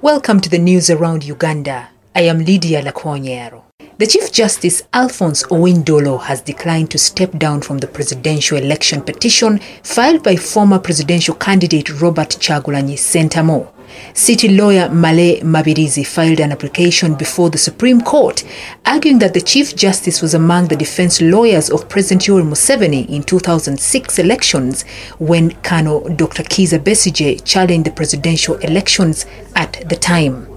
Welcome to the news around Uganda. I am Lydia Lakwonyero. The Chief Justice Alphonse Owiny-Dollo has declined to step down from the presidential election petition filed by former presidential candidate Robert Kyagulanyi Ssentamu. City lawyer Male Mabirizi filed an application before the Supreme Court, arguing that the Chief Justice was among the defense lawyers of President Yoweri Museveni in 2006 elections when Colonel Dr. Kizza Besigye challenged the presidential elections at the time.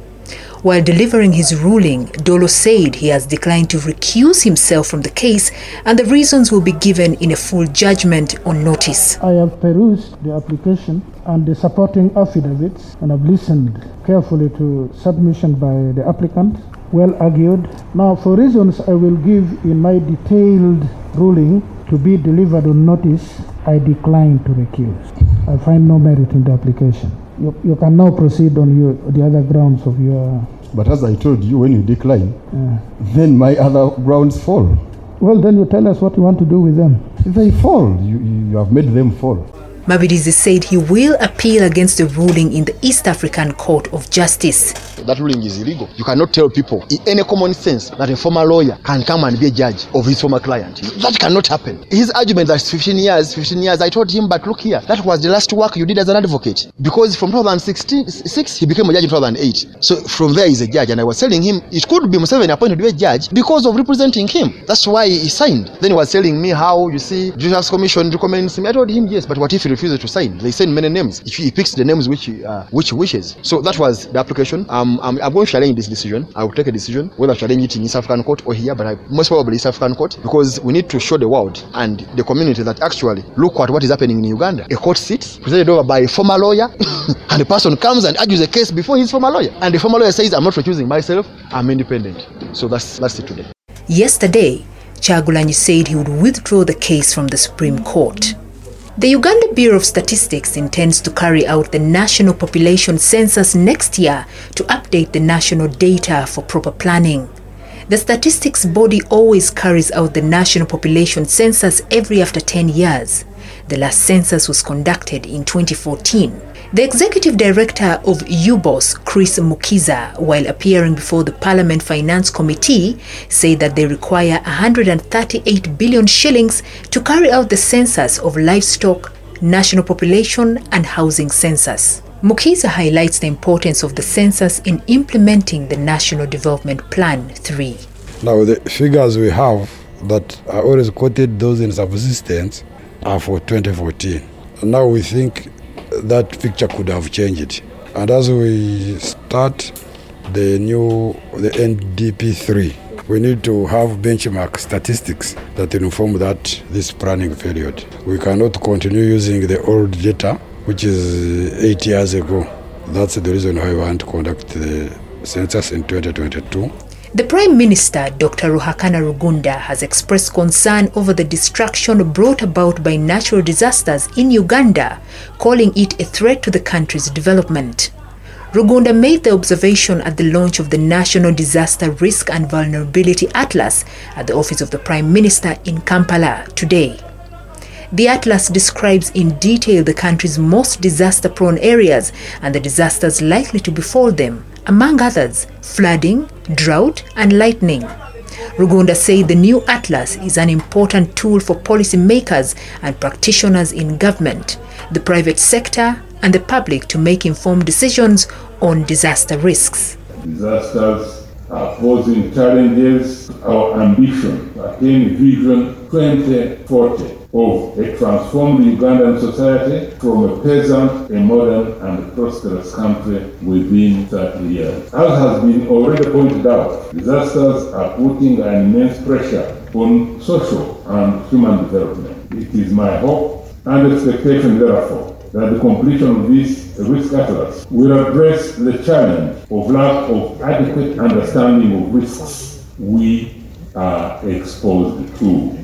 While delivering his ruling, Dollo said he has declined to recuse himself from the case and the reasons will be given in a full judgment on notice. I have perused the application and the supporting affidavits and have listened carefully to submission by the applicant. Well argued. Now, for reasons I will give in my detailed ruling to be delivered on notice, I decline to recuse. I find no merit in the application. You, you can now proceed on your, the other grounds of your. But as I told you, when you decline, Uh, then my other grounds fall. well, then you tell us what you want to do with them. If they fall. You, you have made them fall. Mabirizi said he will appeal against the ruling in the East African Court of Justice. That ruling is illegal. You cannot tell people in any common sense that a former lawyer can come and be a judge of his former client. That cannot happen. His argument that 15 years, 15 years, I told him, but look here, that was the last work you did as an advocate. Because from 2016, six, he became a judge in 2008. So from there he's a judge. And I was telling him it could be Museveni appointed to be a judge because of representing him. That's why he signed. Then he was telling me how, you see, Judicial Commission recommends him. I told him yes, but what if he refuses to sign? They send many names. If he picks the names which he, uh, which he wishes. So that was the application. Um, I'm, I'm going to challenge this decision. I will take a decision whether to challenge it in East African Court or here, but I, most probably East African Court because we need to show the world and the community that actually look at what is happening in Uganda. A court sits presided over by a former lawyer, and the person comes and argues a case before his former lawyer, and the former lawyer says, "I'm not recusing myself. I'm independent." So that's that's it today. Yesterday, Kyagulanyi said he would withdraw the case from the Supreme Court. The Uganda Bureau of Statistics intends to carry out the national population census next year to update the national data for proper planning. The statistics body always carries out the national population census every after 10 years. The last census was conducted in 2014. The executive director of UBOS, Chris Mukiza, while appearing before the Parliament Finance Committee, said that they require 138 billion shillings to carry out the census of livestock, national population, and housing census. Mukiza highlights the importance of the census in implementing the National Development Plan 3. Now, the figures we have that are always quoted, those in subsistence, are for 2014. Now we think that picture could have changed. And as we start the new, the NDP 3, we need to have benchmark statistics that inform that this planning period. We cannot continue using the old data, which is eight years ago. That's the reason why we want to conduct the census in 2022. The Prime Minister, Dr. Ruhakana Rugunda, has expressed concern over the destruction brought about by natural disasters in Uganda, calling it a threat to the country's development. Rugunda made the observation at the launch of the National Disaster Risk and Vulnerability Atlas at the office of the Prime Minister in Kampala today. The atlas describes in detail the country's most disaster prone areas and the disasters likely to befall them, among others, flooding, drought, and lightning. Rugunda said the new atlas is an important tool for policymakers and practitioners in government, the private sector, and the public to make informed decisions on disaster risks. Disasters are posing challenges our ambition attain Vision 2040 of a transformed Ugandan society from a peasant, a modern and prosperous country within 30 years. As has been already pointed out, disasters are putting an immense pressure on social and human development. It is my hope and expectation, therefore, that the completion of this risk atlas will address the challenge of lack of adequate understanding of risks we are exposed to.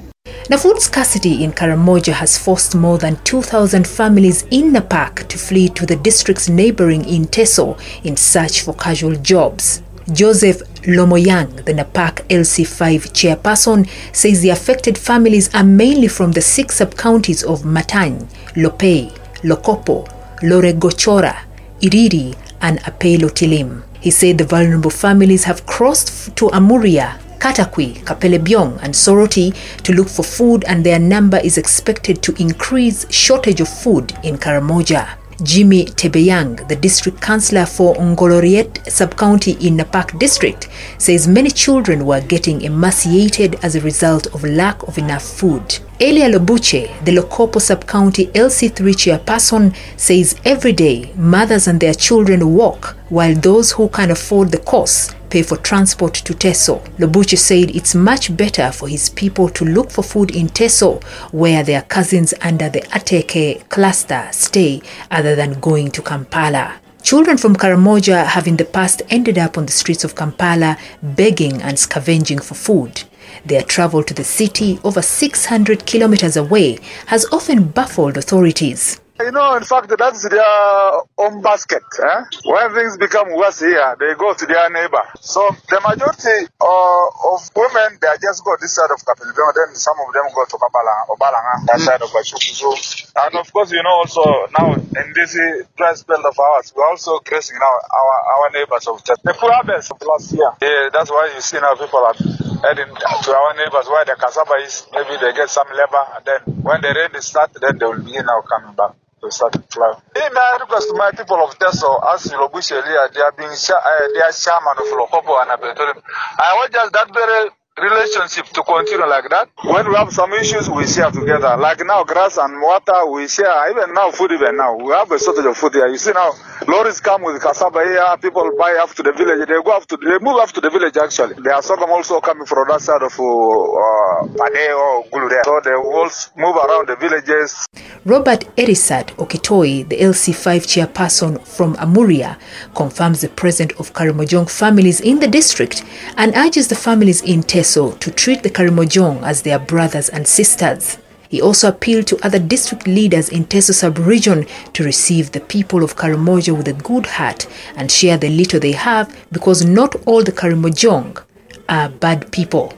Now, food scarcity in Karamoja has forced more than 2,000 families in Napak to flee to the districts neighboring Inteso in search for casual jobs. Joseph Lomoyang, the Napak LC5 chairperson, says the affected families are mainly from the six sub-counties of Matany, Lopei, Lokopo, Lorengechora, Iriri, and Apeitolim. He said the vulnerable families have crossed to Amuria, Katakwi, Kapelebyong, and Soroti to look for food, and their number is expected to increase shortage of food in Karamoja. Jimmy Tebeyang, the district councillor for Ngoloriet sub-county in Napak district, says many children were getting emaciated as a result of lack of enough food. Elia Lobuche, the Lokopo sub-county LC3 chairperson, says every day mothers and their children walk while those who can afford the cost pay for transport to Teso. Lobuche said it's much better for his people to look for food in Teso, where their cousins under the Ateke cluster stay, other than going to Kampala. Children from Karamoja have in the past ended up on the streets of Kampala begging and scavenging for food. Their travel to the city, over 600 kilometers away, has often baffled authorities. You know, in fact, that's their own basket. Eh? When things become worse here, they go to their neighbor. So the majority uh, of women, they just go this side of Kapelebyong, then some of them go to Kabala or Balanga, that side of Bashukuzu. And of course, you know, also now in this dry spell of ours, we're also gracing now our, our neighbors of just the poor harvest of last year. Yeah, that's why you see now people are heading to our neighbors where the cassava is. Maybe they get some labor, and then when the rain start, then they will begin now coming back to start to plow. In my request to my people of Teso, as Lobush earlier, they are being uh, they are shaman of Lokopo and Abeturim. I want just that very relationship to continue like that. When we have some issues, we share together. Like now, grass and water, we share. Even now, food even now. We have a shortage of food here. You see now, lorries come with cassava here. People buy up to the village. They go up to, they move up to the village actually. There are sorghum also coming from that side of uh, or Gulu there. So they will move around the villages. Robert Erisat Okitoi, the LC5 chairperson from Amuria, confirms the presence of Karimojong families in the district and urges the families in Teso to treat the Karimojong as their brothers and sisters. He also appealed to other district leaders in Teso sub-region to receive the people of Karamoja with a good heart and share the little they have because not all the Karimojong are bad people.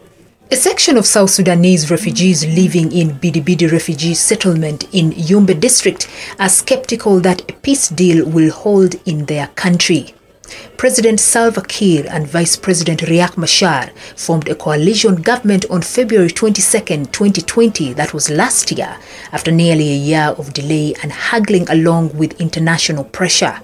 A section of South Sudanese refugees living in Bidibidi refugee settlement in Yumbe district are skeptical that a peace deal will hold in their country. President Salva Kiir and Vice President Riek Machar formed a coalition government on February 22, 2020, that was last year, after nearly a year of delay and haggling along with international pressure.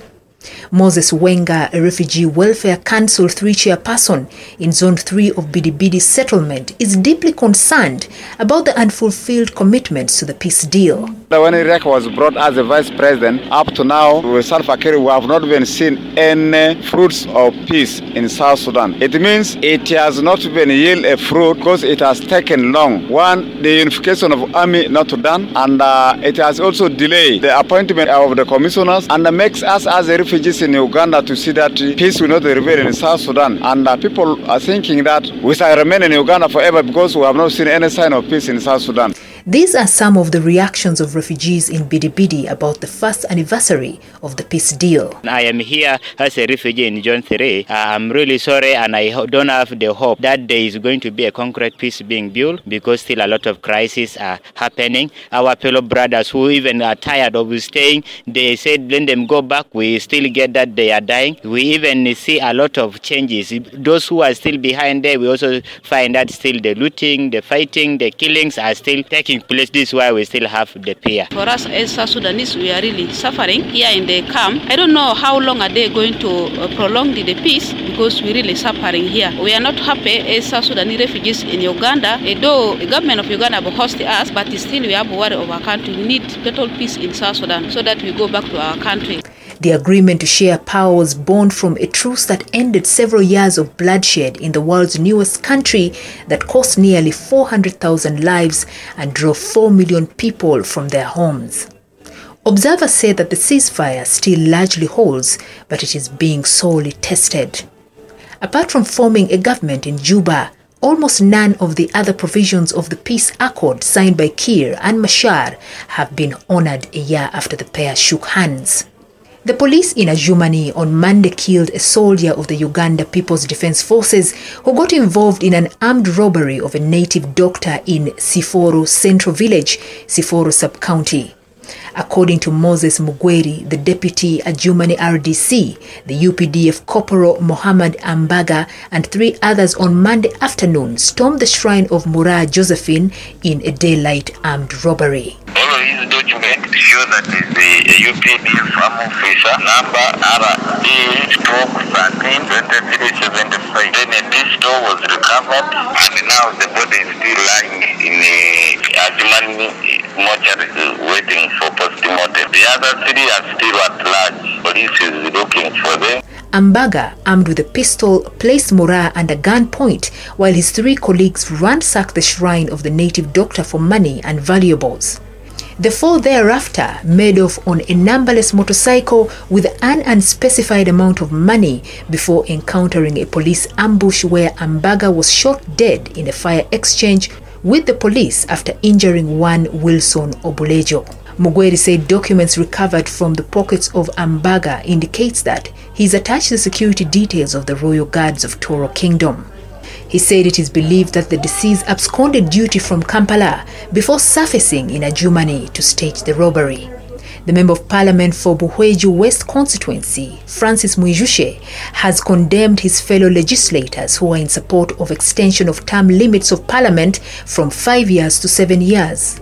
Moses Wenga, a Refugee Welfare Council 3 chairperson in Zone 3 of Bidibidi settlement, is deeply concerned about the unfulfilled commitments to the peace deal. When Riek was brought as a vice president, up to now, with Salva we have not even seen any fruits of peace in South Sudan. It means it has not even yield a fruit because it has taken long. One, the unification of army not done, and uh, it has also delayed the appointment of the commissioners, and makes us as a refugees in Uganda to see that peace will not prevail in South Sudan. And uh, people are thinking that we shall remain in Uganda forever because we have not seen any sign of peace in South Sudan. These are some of the reactions of refugees in Bidibidi about the first anniversary of the peace deal. I am here as a refugee in John 3. I'm really sorry and I don't have the hope that there is going to be a concrete peace being built because still a lot of crises are happening. Our fellow brothers who even are tired of staying, they said let them go back. We still get that they are dying. We even see a lot of changes. Those who are still behind there, we also find that still the looting, the fighting, the killings are still taking place. This is why we still have the fear. For us as South Sudanese, we are really suffering here in the camp. I don't know how long are they going to uh, prolong the, peace because we're really suffering here. We are not happy as South Sudanese refugees in Uganda. Though the government of Uganda have hosted us, but still we have worry of our country. We need total peace in South Sudan so that we go back to our country. The agreement to share power was born from a truce that ended several years of bloodshed in the world's newest country that cost nearly 400,000 lives and drove 4 million people from their homes. Observers say that the ceasefire still largely holds, but it is being sorely tested. Apart from forming a government in Juba, almost none of the other provisions of the peace accord signed by Kiir and Machar have been honored a year after the pair shook hands. The police in Adjumani on Monday killed a soldier of the Uganda People's Defense Forces who got involved in an armed robbery of a native doctor in Ciforo Central Village, Ciforo Sub-County. According to Moses Mugweri, the deputy Adjumani RDC, the UPDF Corporal Mohammed Ambaga and three others on Monday afternoon stormed the shrine of Murah Josephine in a daylight armed robbery. All of his documents show that the uh, UPDF farm officer number RD stroke 13 2375. Then a pistol was recovered and now the body is still lying in the uh, Adjumani mortuary uh, waiting for. The other three are still at large. Police is looking for them. Ambaga, armed with a pistol, placed Murah under gunpoint while his three colleagues ransacked the shrine of the native doctor for money and valuables. The four thereafter made off on a numberless motorcycle with an unspecified amount of money before encountering a police ambush where Ambaga was shot dead in a fire exchange with the police after injuring one Wilson Obulejo. Mugweri said documents recovered from the pockets of Ambaga indicates that he's attached the security details of the royal guards of Toro Kingdom. He said it is believed that the deceased absconded duty from Kampala before surfacing in Adjumani to stage the robbery. The Member of Parliament for Buhweju West constituency, Francis Mwijukye, has condemned his fellow legislators who are in support of extension of term limits of Parliament from five years to seven years.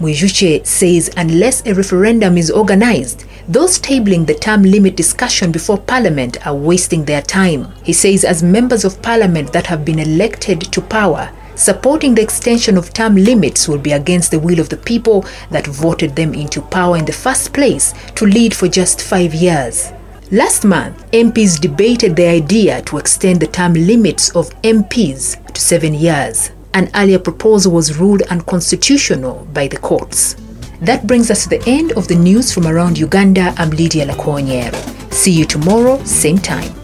Mwijukye says unless a referendum is organized, those tabling the term limit discussion before Parliament are wasting their time. He says as members of Parliament that have been elected to power, supporting the extension of term limits will be against the will of the people that voted them into power in the first place to lead for just five years. Last month, MPs debated the idea to extend the term limits of MPs to seven years. An earlier proposal was ruled unconstitutional by the courts. That brings us to the end of the news from around Uganda. I'm Lydia Lakonyero. See you tomorrow, same time.